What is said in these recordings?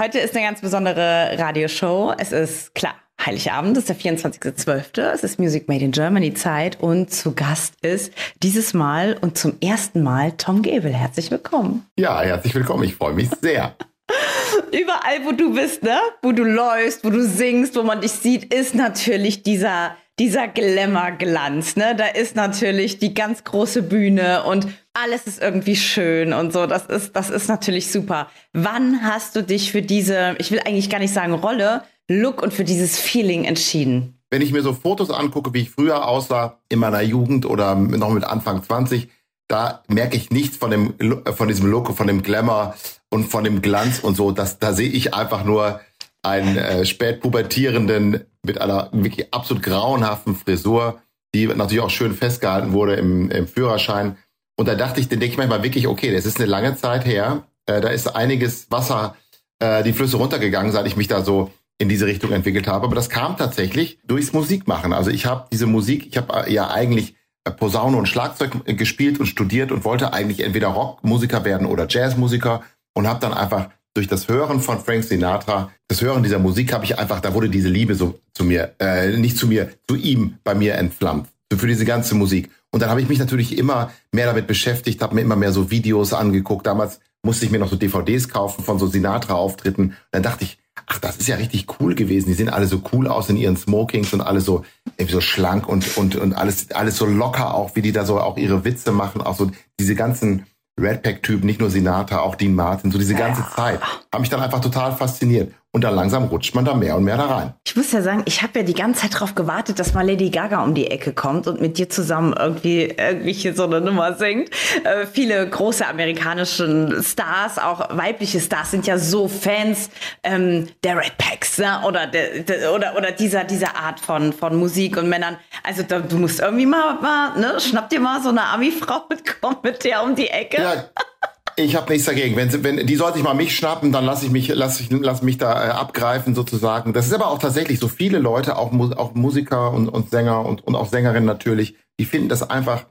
Heute ist eine ganz besondere Radioshow. Es ist klar, Heiligabend ist der 24.12. Es ist Music Made in Germany Zeit und zu Gast ist dieses Mal und zum ersten Mal Tom Gebel. Herzlich willkommen. Ja, herzlich willkommen. Ich freue mich sehr. Überall, wo du bist, ne? Wo du läufst, wo du singst, wo man dich sieht, ist natürlich dieser dieser Glamour-Glanz, ne? Da ist natürlich die ganz große Bühne und alles ist irgendwie schön und so. Das ist, das ist natürlich super. Wann hast du dich für diese, ich will eigentlich gar nicht sagen Rolle, Look und für dieses Feeling entschieden? Wenn ich mir so Fotos angucke, wie ich früher aussah, in meiner Jugend oder noch mit Anfang 20, da merke ich nichts von dem, von diesem Look, von dem Glamour und von dem Glanz und so. Das, da sehe ich einfach nur einen äh, spätpubertierenden mit einer wirklich absolut grauenhaften Frisur, die natürlich auch schön festgehalten wurde im, im Führerschein. Und da dachte ich, dann denke ich manchmal wirklich, okay, das ist eine lange Zeit her. Äh, da ist einiges Wasser äh, die Flüsse runtergegangen, seit ich mich da so in diese Richtung entwickelt habe. Aber das kam tatsächlich durchs Musikmachen. Also ich habe diese Musik, ich habe äh, ja eigentlich äh, Posaune und Schlagzeug äh, gespielt und studiert und wollte eigentlich entweder Rockmusiker werden oder Jazzmusiker und habe dann einfach durch das Hören von Frank Sinatra, das Hören dieser Musik habe ich einfach, da wurde diese Liebe so zu mir, äh, nicht zu mir, zu ihm bei mir entflammt. Für diese ganze Musik. Und dann habe ich mich natürlich immer mehr damit beschäftigt, habe mir immer mehr so Videos angeguckt. Damals musste ich mir noch so DVDs kaufen von so Sinatra-Auftritten. Dann dachte ich, ach, das ist ja richtig cool gewesen. Die sehen alle so cool aus in ihren Smokings und alle so so schlank und und und alles alles so locker auch, wie die da so auch ihre Witze machen, auch so diese ganzen Red Pack-Typen, nicht nur Sinatra, auch Dean Martin, so diese ganze ja. Zeit, haben mich dann einfach total fasziniert. Und dann langsam rutscht man da mehr und mehr da rein. Ich muss ja sagen, ich habe ja die ganze Zeit darauf gewartet, dass mal Lady Gaga um die Ecke kommt und mit dir zusammen irgendwie irgendwelche so eine Nummer singt. Äh, viele große amerikanische Stars, auch weibliche Stars, sind ja so Fans ähm, der Red Packs ne? oder, der, der, oder, oder dieser, dieser Art von, von Musik und Männern. Also da, du musst irgendwie mal, mal ne? schnapp dir mal so eine Ami-Frau und komm mit der um die Ecke. Ja. Ich habe nichts dagegen. Wenn, wenn die sollte sich mal mich schnappen, dann lasse ich mich, lass ich, lass mich da äh, abgreifen sozusagen. Das ist aber auch tatsächlich so viele Leute, auch, auch Musiker und, und Sänger und, und auch Sängerinnen natürlich, die finden das einfach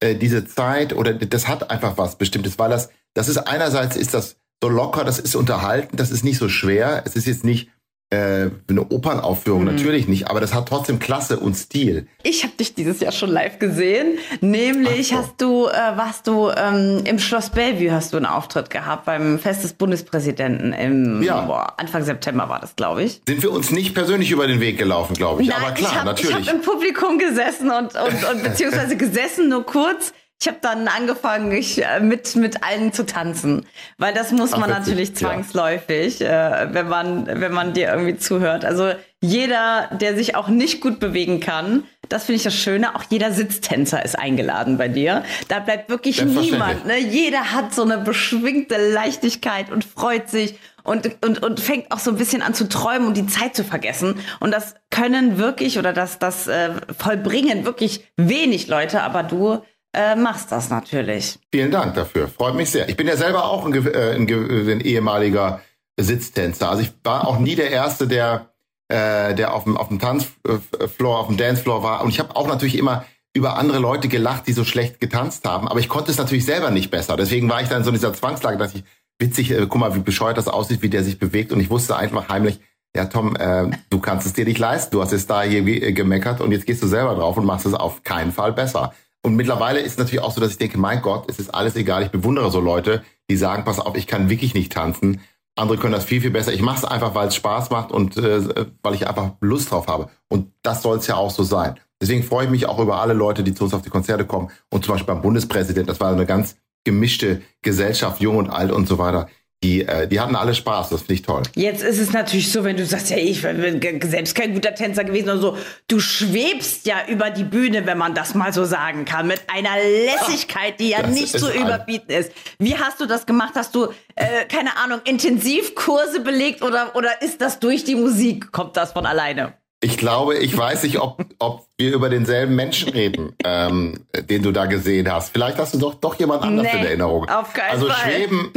äh, diese Zeit oder das hat einfach was Bestimmtes, weil das, das ist einerseits ist das so locker, das ist unterhalten, das ist nicht so schwer. Es ist jetzt nicht äh, eine Opernaufführung mhm. natürlich nicht, aber das hat trotzdem Klasse und Stil. Ich habe dich dieses Jahr schon live gesehen, nämlich so. hast du, äh, warst du ähm, im Schloss Bellevue hast du einen Auftritt gehabt beim Fest des Bundespräsidenten im ja. boah, Anfang September war das, glaube ich. Sind wir uns nicht persönlich über den Weg gelaufen, glaube ich, Nein, aber klar, ich hab, natürlich. Ich habe im Publikum gesessen und, und, und beziehungsweise gesessen nur kurz ich habe dann angefangen, ich, äh, mit, mit allen zu tanzen. Weil das muss man Ach, natürlich zwangsläufig, ja. äh, wenn, man, wenn man dir irgendwie zuhört. Also jeder, der sich auch nicht gut bewegen kann, das finde ich das Schöne, auch jeder Sitztänzer ist eingeladen bei dir. Da bleibt wirklich niemand. Ne? Jeder hat so eine beschwingte Leichtigkeit und freut sich und, und, und fängt auch so ein bisschen an zu träumen und die Zeit zu vergessen. Und das können wirklich oder das, das äh, vollbringen wirklich wenig Leute, aber du äh, machst das natürlich. Vielen Dank dafür. Freut mich sehr. Ich bin ja selber auch ein, äh, ein, ein ehemaliger Sitztänzer. Also ich war auch nie der Erste, der, äh, der auf dem, auf dem Tanzfloor, auf dem Dancefloor war. Und ich habe auch natürlich immer über andere Leute gelacht, die so schlecht getanzt haben. Aber ich konnte es natürlich selber nicht besser. Deswegen war ich dann so in dieser Zwangslage, dass ich witzig, äh, guck mal, wie bescheuert das aussieht, wie der sich bewegt. Und ich wusste einfach heimlich, ja, Tom, äh, du kannst es dir nicht leisten. Du hast es da hier gemeckert und jetzt gehst du selber drauf und machst es auf keinen Fall besser. Und mittlerweile ist es natürlich auch so, dass ich denke, mein Gott, es ist alles egal. Ich bewundere so Leute, die sagen, pass auf, ich kann wirklich nicht tanzen. Andere können das viel, viel besser. Ich mache es einfach, weil es Spaß macht und äh, weil ich einfach Lust drauf habe. Und das soll es ja auch so sein. Deswegen freue ich mich auch über alle Leute, die zu uns auf die Konzerte kommen. Und zum Beispiel beim Bundespräsident, das war eine ganz gemischte Gesellschaft, jung und alt und so weiter die, äh, die hatten alle Spaß, das finde ich toll. Jetzt ist es natürlich so, wenn du sagst, ja, ich bin selbst kein guter Tänzer gewesen oder so, du schwebst ja über die Bühne, wenn man das mal so sagen kann, mit einer Lässigkeit, die ja das nicht zu überbieten ist. Wie hast du das gemacht? Hast du, äh, keine Ahnung, Intensivkurse belegt oder, oder ist das durch die Musik? Kommt das von alleine? Ich glaube, ich weiß nicht, ob, ob wir über denselben Menschen reden, ähm, den du da gesehen hast. Vielleicht hast du doch, doch jemand anders nee, in Erinnerung. Auf keinen also Fall. Schweben,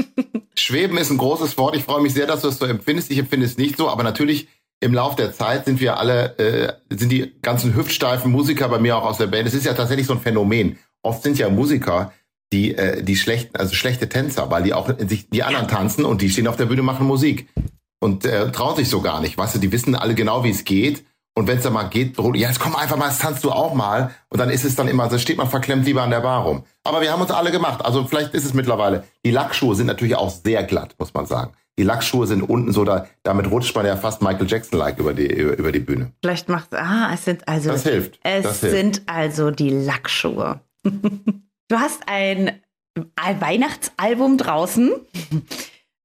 Schweben ist ein großes Wort. Ich freue mich sehr, dass du es so empfindest. Ich empfinde es nicht so, aber natürlich im Lauf der Zeit sind wir alle, äh, sind die ganzen hüftsteifen Musiker bei mir auch aus der Band. Es ist ja tatsächlich so ein Phänomen. Oft sind ja Musiker, die, äh, die schlechten, also schlechte Tänzer, weil die auch sich die anderen tanzen und die stehen auf der Bühne machen Musik. und äh, trauen sich so gar nicht. Weißt du, die wissen alle genau, wie es geht. Und wenn es dann mal geht, ja, jetzt komm einfach mal, jetzt tanzt du auch mal. Und dann ist es dann immer, da steht man verklemmt lieber an der Bar rum. Aber wir haben uns alle gemacht. Also vielleicht ist es mittlerweile. Die Lackschuhe sind natürlich auch sehr glatt, muss man sagen. Die Lackschuhe sind unten so, da, damit rutscht man ja fast Michael Jackson-like über die, über, über, die Bühne. Vielleicht macht, ah, es sind also. Das hilft. Es das hilft. sind also die Lackschuhe. du hast ein Weihnachtsalbum draußen.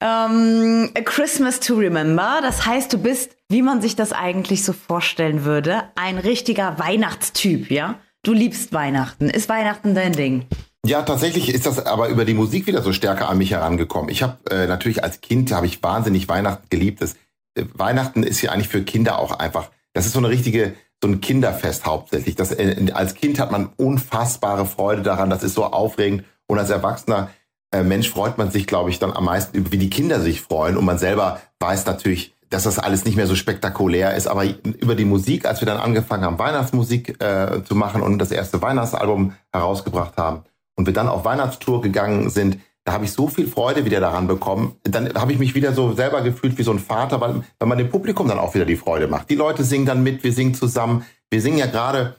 Ähm, A Christmas to Remember. Das heißt, du bist, wie man sich das eigentlich so vorstellen würde, ein richtiger Weihnachtstyp, ja? Du liebst Weihnachten. Ist Weihnachten dein Ding? Ja, tatsächlich ist das aber über die Musik wieder so stärker an mich herangekommen. Ich habe äh, natürlich als Kind habe ich wahnsinnig Weihnachten geliebt. Das, äh, Weihnachten ist ja eigentlich für Kinder auch einfach. Das ist so eine richtige so ein Kinderfest hauptsächlich. Das, äh, als Kind hat man unfassbare Freude daran. Das ist so aufregend. Und als Erwachsener äh, Mensch freut man sich, glaube ich, dann am meisten, wie die Kinder sich freuen. Und man selber weiß natürlich, dass das alles nicht mehr so spektakulär ist. Aber über die Musik, als wir dann angefangen haben, Weihnachtsmusik äh, zu machen und das erste Weihnachtsalbum herausgebracht haben und wir dann auf Weihnachtstour gegangen sind, da habe ich so viel Freude wieder daran bekommen. Dann habe ich mich wieder so selber gefühlt wie so ein Vater, weil, weil man dem Publikum dann auch wieder die Freude macht. Die Leute singen dann mit, wir singen zusammen. Wir singen ja gerade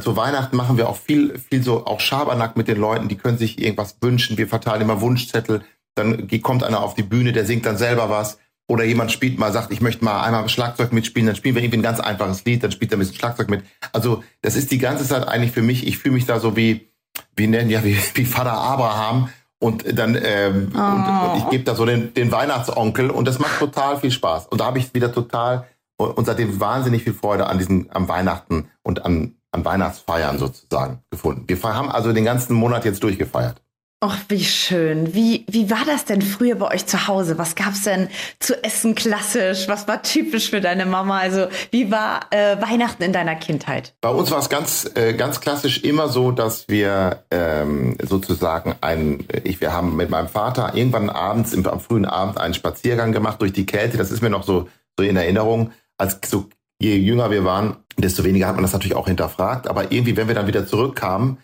zu Weihnachten machen wir auch viel, viel so auch Schabernack mit den Leuten, die können sich irgendwas wünschen. Wir verteilen immer Wunschzettel. Dann kommt einer auf die Bühne, der singt dann selber was. Oder jemand spielt mal, sagt, ich möchte mal einmal Schlagzeug mitspielen, dann spielen wir irgendwie ein ganz einfaches Lied, dann spielt er ein bisschen Schlagzeug mit. Also das ist die ganze Zeit eigentlich für mich, ich fühle mich da so wie, wie nennen ja, wie, wie Vater Abraham. Und dann ähm, oh. und, und, ich gebe da so den, den Weihnachtsonkel und das macht total viel Spaß. Und da habe ich wieder total und seitdem wahnsinnig viel Freude an diesen am Weihnachten und an an Weihnachtsfeiern sozusagen gefunden. Wir haben also den ganzen Monat jetzt durchgefeiert. Ach, wie schön. Wie, wie war das denn früher bei euch zu Hause? Was gab's denn zu essen klassisch? Was war typisch für deine Mama? Also, wie war äh, Weihnachten in deiner Kindheit? Bei uns war es ganz, äh, ganz klassisch immer so, dass wir ähm, sozusagen ein, ich, wir haben mit meinem Vater irgendwann abends, im, am frühen Abend einen Spaziergang gemacht durch die Kälte. Das ist mir noch so, so in Erinnerung. Als so je jünger wir waren, desto weniger hat man das natürlich auch hinterfragt. Aber irgendwie, wenn wir dann wieder zurückkamen,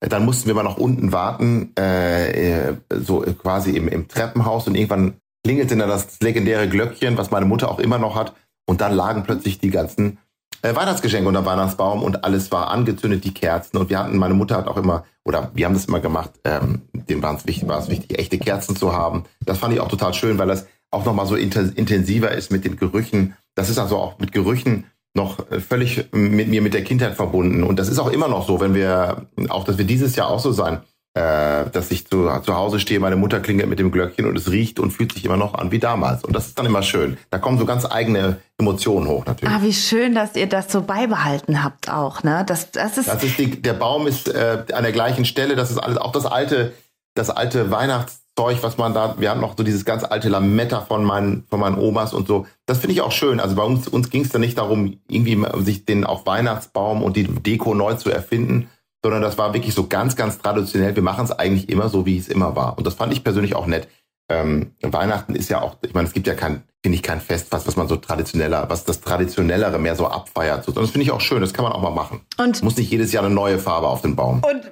dann mussten wir mal noch unten warten, äh, so quasi im, im Treppenhaus und irgendwann klingelte dann das legendäre Glöckchen, was meine Mutter auch immer noch hat. Und dann lagen plötzlich die ganzen äh, Weihnachtsgeschenke unter Weihnachtsbaum und alles war angezündet, die Kerzen. Und wir hatten, meine Mutter hat auch immer, oder wir haben das immer gemacht, ähm, dem war es wichtig, war es wichtig, echte Kerzen zu haben. Das fand ich auch total schön, weil das auch nochmal so intensiver ist mit den Gerüchen. Das ist also auch mit Gerüchen noch äh, völlig mit mir, mit der Kindheit verbunden. Und das ist auch immer noch so, wenn wir, auch dass wir dieses Jahr auch so sein, äh, dass ich zu, zu Hause stehe, meine Mutter klingelt mit dem Glöckchen und es riecht und fühlt sich immer noch an wie damals. Und das ist dann immer schön. Da kommen so ganz eigene Emotionen hoch natürlich. Ah, wie schön, dass ihr das so beibehalten habt auch, ne? Das, das ist, das ist die, der Baum ist äh, an der gleichen Stelle. Das ist alles, auch das alte, das alte Weihnachts Zeug, was man da, wir hatten noch so dieses ganz alte Lametta von meinen, von meinen Omas und so. Das finde ich auch schön. Also bei uns, uns ging es da nicht darum, irgendwie sich den auf Weihnachtsbaum und die Deko neu zu erfinden, sondern das war wirklich so ganz, ganz traditionell. Wir machen es eigentlich immer so, wie es immer war. Und das fand ich persönlich auch nett. Ähm, Weihnachten ist ja auch, ich meine, es gibt ja kein, finde ich, kein Fest, was, was man so traditioneller, was das Traditionellere mehr so abfeiert. Und das finde ich auch schön, das kann man auch mal machen. Und muss nicht jedes Jahr eine neue Farbe auf den Baum. Und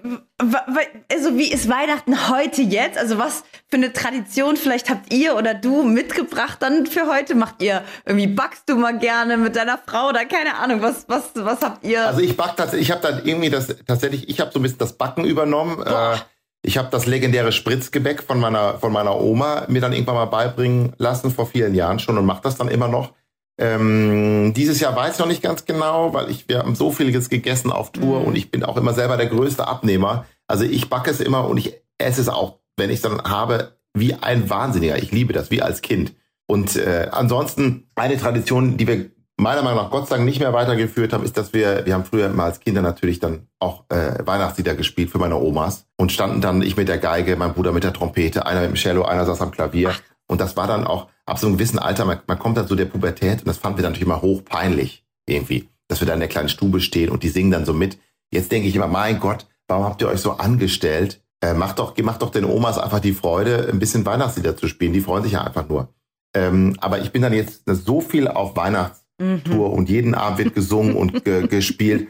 also wie ist Weihnachten heute jetzt? Also was für eine Tradition vielleicht habt ihr oder du mitgebracht dann für heute? Macht ihr irgendwie backst du mal gerne mit deiner Frau oder keine Ahnung, was was was habt ihr? Also ich back tatsächlich, ich habe dann irgendwie das tatsächlich, ich habe so ein bisschen das Backen übernommen. Boah. Äh, ich habe das legendäre Spritzgebäck von meiner, von meiner Oma mir dann irgendwann mal beibringen lassen, vor vielen Jahren schon und mache das dann immer noch. Ähm, dieses Jahr weiß ich noch nicht ganz genau, weil ich, wir haben so vieles gegessen auf Tour mhm. und ich bin auch immer selber der größte Abnehmer. Also ich backe es immer und ich esse es auch, wenn ich es dann habe, wie ein Wahnsinniger. Ich liebe das, wie als Kind. Und äh, ansonsten eine Tradition, die wir meiner Meinung nach Gott sei Dank nicht mehr weitergeführt haben, ist, dass wir, wir haben früher immer als Kinder natürlich dann auch äh, Weihnachtslieder gespielt für meine Omas und standen dann ich mit der Geige, mein Bruder mit der Trompete, einer mit dem Cello, einer saß am Klavier. Und das war dann auch ab so einem gewissen Alter, man, man kommt dann zu der Pubertät und das fanden wir dann natürlich immer hochpeinlich irgendwie, dass wir da in der kleinen Stube stehen und die singen dann so mit. Jetzt denke ich immer, mein Gott, warum habt ihr euch so angestellt? Äh, macht doch, macht doch den Omas einfach die Freude, ein bisschen Weihnachtslieder zu spielen. Die freuen sich ja einfach nur. Ähm, aber ich bin dann jetzt so viel auf Weihnachts mhm. Tour und jeden Abend wird gesungen und ge gespielt.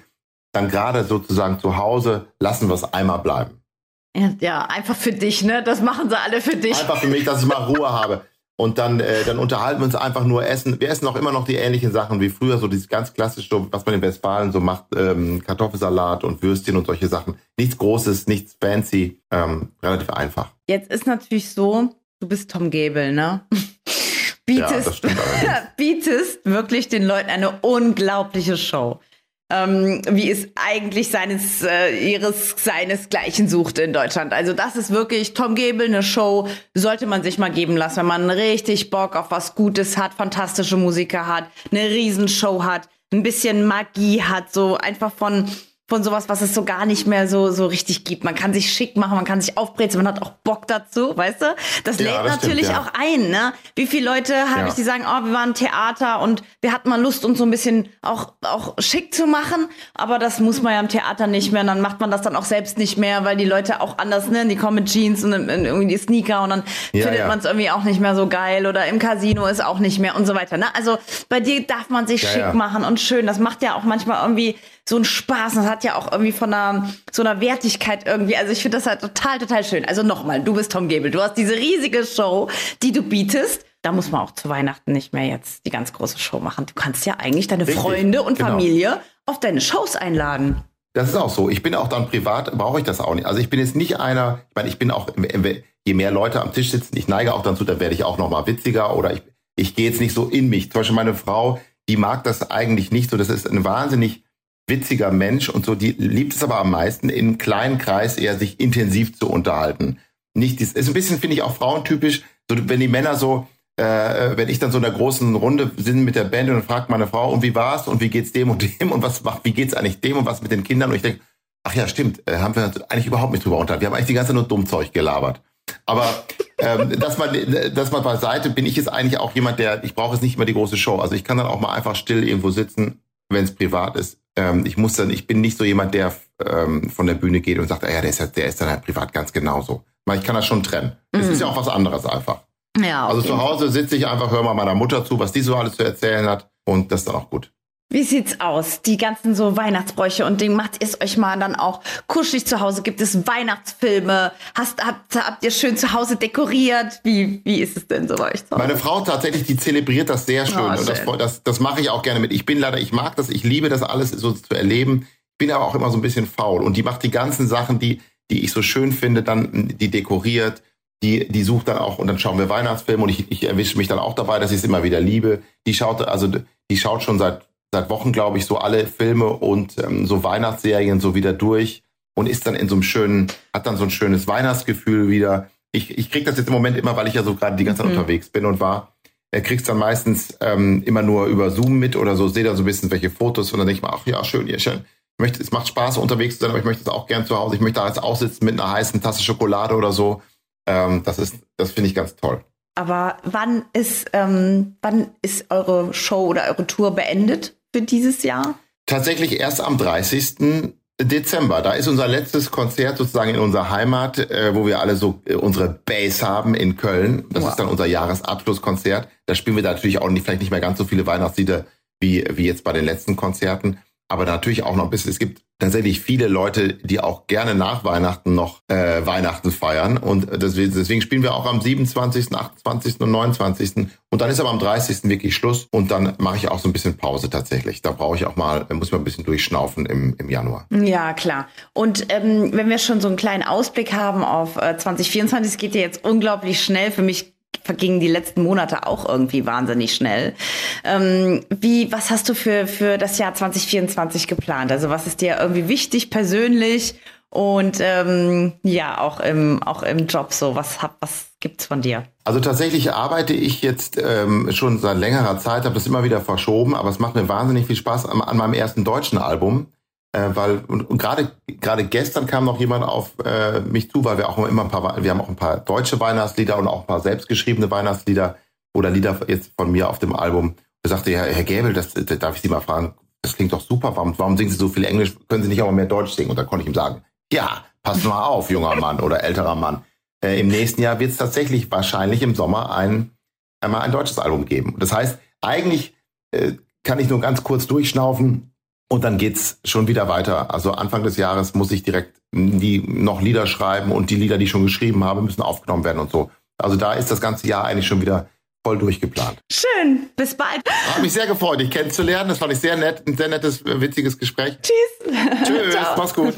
Dann gerade sozusagen zu Hause lassen wir es einmal bleiben. Ja, einfach für dich, ne? Das machen sie alle für dich. Einfach für mich, dass ich mal Ruhe habe. Und dann, äh, dann unterhalten wir uns einfach nur essen. Wir essen auch immer noch die ähnlichen Sachen wie früher, so dieses ganz klassische, was man in Westfalen so macht, ähm, Kartoffelsalat und Würstchen und solche Sachen. Nichts Großes, nichts fancy, ähm, relativ einfach. Jetzt ist natürlich so, du bist Tom Gable, ne? bietest, ja, bietest wirklich den Leuten eine unglaubliche Show ähm, wie es eigentlich seines, äh, ihres, seinesgleichen suchte in Deutschland. Also das ist wirklich Tom Gebel, eine Show, sollte man sich mal geben lassen, wenn man richtig Bock auf was Gutes hat, fantastische Musiker hat, eine Riesenshow hat, ein bisschen Magie hat, so einfach von von sowas, was es so gar nicht mehr so, so richtig gibt. Man kann sich schick machen, man kann sich aufbrezeln, man hat auch Bock dazu, weißt du? Das lädt das natürlich stimmt, ja. auch ein, ne? Wie viele Leute habe ja. ich, die sagen, oh, wir waren Theater und wir hatten mal Lust, uns so ein bisschen auch, auch schick zu machen, aber das muss man ja im Theater nicht mehr und dann macht man das dann auch selbst nicht mehr, weil die Leute auch anders, ne? Die kommen mit Jeans und irgendwie die Sneaker und dann ja, findet man es irgendwie auch nicht mehr so geil oder im Casino ist auch nicht mehr und so weiter, ne? Also bei dir darf man sich schick machen und schön. Das macht ja auch manchmal irgendwie so ein Spaß. Das hat ja auch irgendwie von einer, so einer Wertigkeit irgendwie. Also ich finde das halt total, total schön. Also nochmal, du bist Tom Gable. Du hast diese riesige Show, die du bietest. Da muss man auch zu Weihnachten nicht mehr jetzt die ganz große Show machen. Du kannst ja eigentlich deine Richtig, Freunde und genau. Familie auf deine Shows einladen. Das ist auch so. Ich bin auch dann privat, brauche ich das auch nicht. Also ich bin jetzt nicht einer, ich meine, ich bin auch, je mehr Leute am Tisch sitzen, ich neige auch dazu, dann werde ich auch noch mal witziger oder ich, ich gehe jetzt nicht so in mich. Zum Beispiel meine Frau, die mag das eigentlich nicht so. Das ist ein wahnsinnig witziger Mensch und so, die liebt es aber am meisten, in einem kleinen Kreis eher sich intensiv zu unterhalten. Nicht, ist ein bisschen, finde ich, auch frauentypisch, so, wenn die Männer so, äh, wenn ich dann so in der großen Runde sind mit der Band und dann fragt meine Frau, und wie war's und wie geht's dem und dem und was macht, wie geht's eigentlich dem und was mit den Kindern und ich denke, ach ja, stimmt, äh, haben wir eigentlich überhaupt nicht drüber unterhalten. Wir haben eigentlich die ganze Zeit nur Dummzeug gelabert. Aber ähm, dass man, dass man beiseite bin ich jetzt eigentlich auch jemand, der, ich brauche jetzt nicht immer die große Show. Also ich kann dann auch mal einfach still irgendwo sitzen, wenn es privat ist ähm, ich muss dann, ich bin nicht so jemand, der ähm, von der Bühne geht und sagt, ah ja, der ist, halt, der ist dann halt privat ganz genauso. Weil ich kann das schon trennen. Es mhm. ist ja auch was anderes einfach. Ja, also zu Hause sitze ich einfach, höre mal meiner Mutter zu, was die so alles zu erzählen hat und das ist dann auch gut. Wie sieht's aus? Die ganzen so Weihnachtsbräuche und Ding macht es euch mal dann auch kuschelig zu Hause? Gibt es Weihnachtsfilme? Hast, habt, habt ihr schön zu Hause dekoriert? Wie, wie ist es denn so bei euch zu Hause? Meine Frau tatsächlich, die zelebriert das sehr schön. Oh, schön. Und das, das, das mache ich auch gerne mit. Ich bin leider, ich mag das, ich liebe das alles so zu erleben. Ich bin aber auch immer so ein bisschen faul. Und die macht die ganzen Sachen, die, die ich so schön finde, dann, die dekoriert, die, die sucht dann auch, und dann schauen wir Weihnachtsfilme und ich, ich erwische mich dann auch dabei, dass ich es immer wieder liebe. Die schaut, also, die schaut schon seit seit Wochen, glaube ich, so alle Filme und ähm, so Weihnachtsserien so wieder durch und ist dann in so einem schönen, hat dann so ein schönes Weihnachtsgefühl wieder. Ich, ich krieg das jetzt im Moment immer, weil ich ja so gerade die ganze Zeit mhm. unterwegs bin und war. Er kriegt's dann meistens ähm, immer nur über Zoom mit oder so, sehe da so ein bisschen welche Fotos und dann denke ich mir, ach ja, schön, ja, schön. Ich möchte, es macht Spaß, unterwegs zu sein, aber ich möchte es auch gern zu Hause. Ich möchte da jetzt auch sitzen mit einer heißen Tasse Schokolade oder so. Ähm, das ist, das finde ich ganz toll. Aber wann ist, ähm, wann ist eure Show oder eure Tour beendet? Für dieses Jahr? Tatsächlich erst am 30. Dezember. Da ist unser letztes Konzert sozusagen in unserer Heimat, äh, wo wir alle so äh, unsere Base haben in Köln. Das wow. ist dann unser Jahresabschlusskonzert. Da spielen wir da natürlich auch nicht, vielleicht nicht mehr ganz so viele Weihnachtslieder wie, wie jetzt bei den letzten Konzerten. Aber natürlich auch noch ein bisschen, es gibt tatsächlich viele Leute, die auch gerne nach Weihnachten noch äh, Weihnachten feiern. Und deswegen, deswegen spielen wir auch am 27., 28. und 29. Und dann ist aber am 30. wirklich Schluss. Und dann mache ich auch so ein bisschen Pause tatsächlich. Da brauche ich auch mal, muss man ein bisschen durchschnaufen im, im Januar. Ja, klar. Und ähm, wenn wir schon so einen kleinen Ausblick haben auf äh, 2024, es geht ja jetzt unglaublich schnell. Für mich vergingen die letzten Monate auch irgendwie wahnsinnig schnell. Ähm, wie, was hast du für, für das Jahr 2024 geplant? Also was ist dir irgendwie wichtig persönlich und ähm, ja, auch im, auch im Job so? Was, hab, was gibt's von dir? Also tatsächlich arbeite ich jetzt ähm, schon seit längerer Zeit, habe das immer wieder verschoben, aber es macht mir wahnsinnig viel Spaß an, an meinem ersten deutschen Album. Äh, weil und, und gerade gerade gestern kam noch jemand auf äh, mich zu, weil wir auch immer ein paar wir haben auch ein paar deutsche Weihnachtslieder und auch ein paar selbstgeschriebene Weihnachtslieder oder Lieder jetzt von mir auf dem Album. Da sagte ja, Herr Gäbel, das, das darf ich Sie mal fragen, das klingt doch super. Warum, warum singen Sie so viel Englisch? Können Sie nicht auch mal mehr Deutsch singen? Und da konnte ich ihm sagen, ja, pass mal auf, junger Mann oder älterer Mann. Äh, Im nächsten Jahr wird es tatsächlich wahrscheinlich im Sommer ein einmal ein deutsches Album geben. Das heißt, eigentlich äh, kann ich nur ganz kurz durchschnaufen und dann geht's schon wieder weiter. Also Anfang des Jahres muss ich direkt die noch Lieder schreiben und die Lieder, die ich schon geschrieben habe, müssen aufgenommen werden und so. Also da ist das ganze Jahr eigentlich schon wieder voll durchgeplant. Schön, bis bald. Hat mich sehr gefreut, dich kennenzulernen. Das fand ich sehr nett, ein sehr nettes, witziges Gespräch. Tschüss. Tschüss, mach's gut.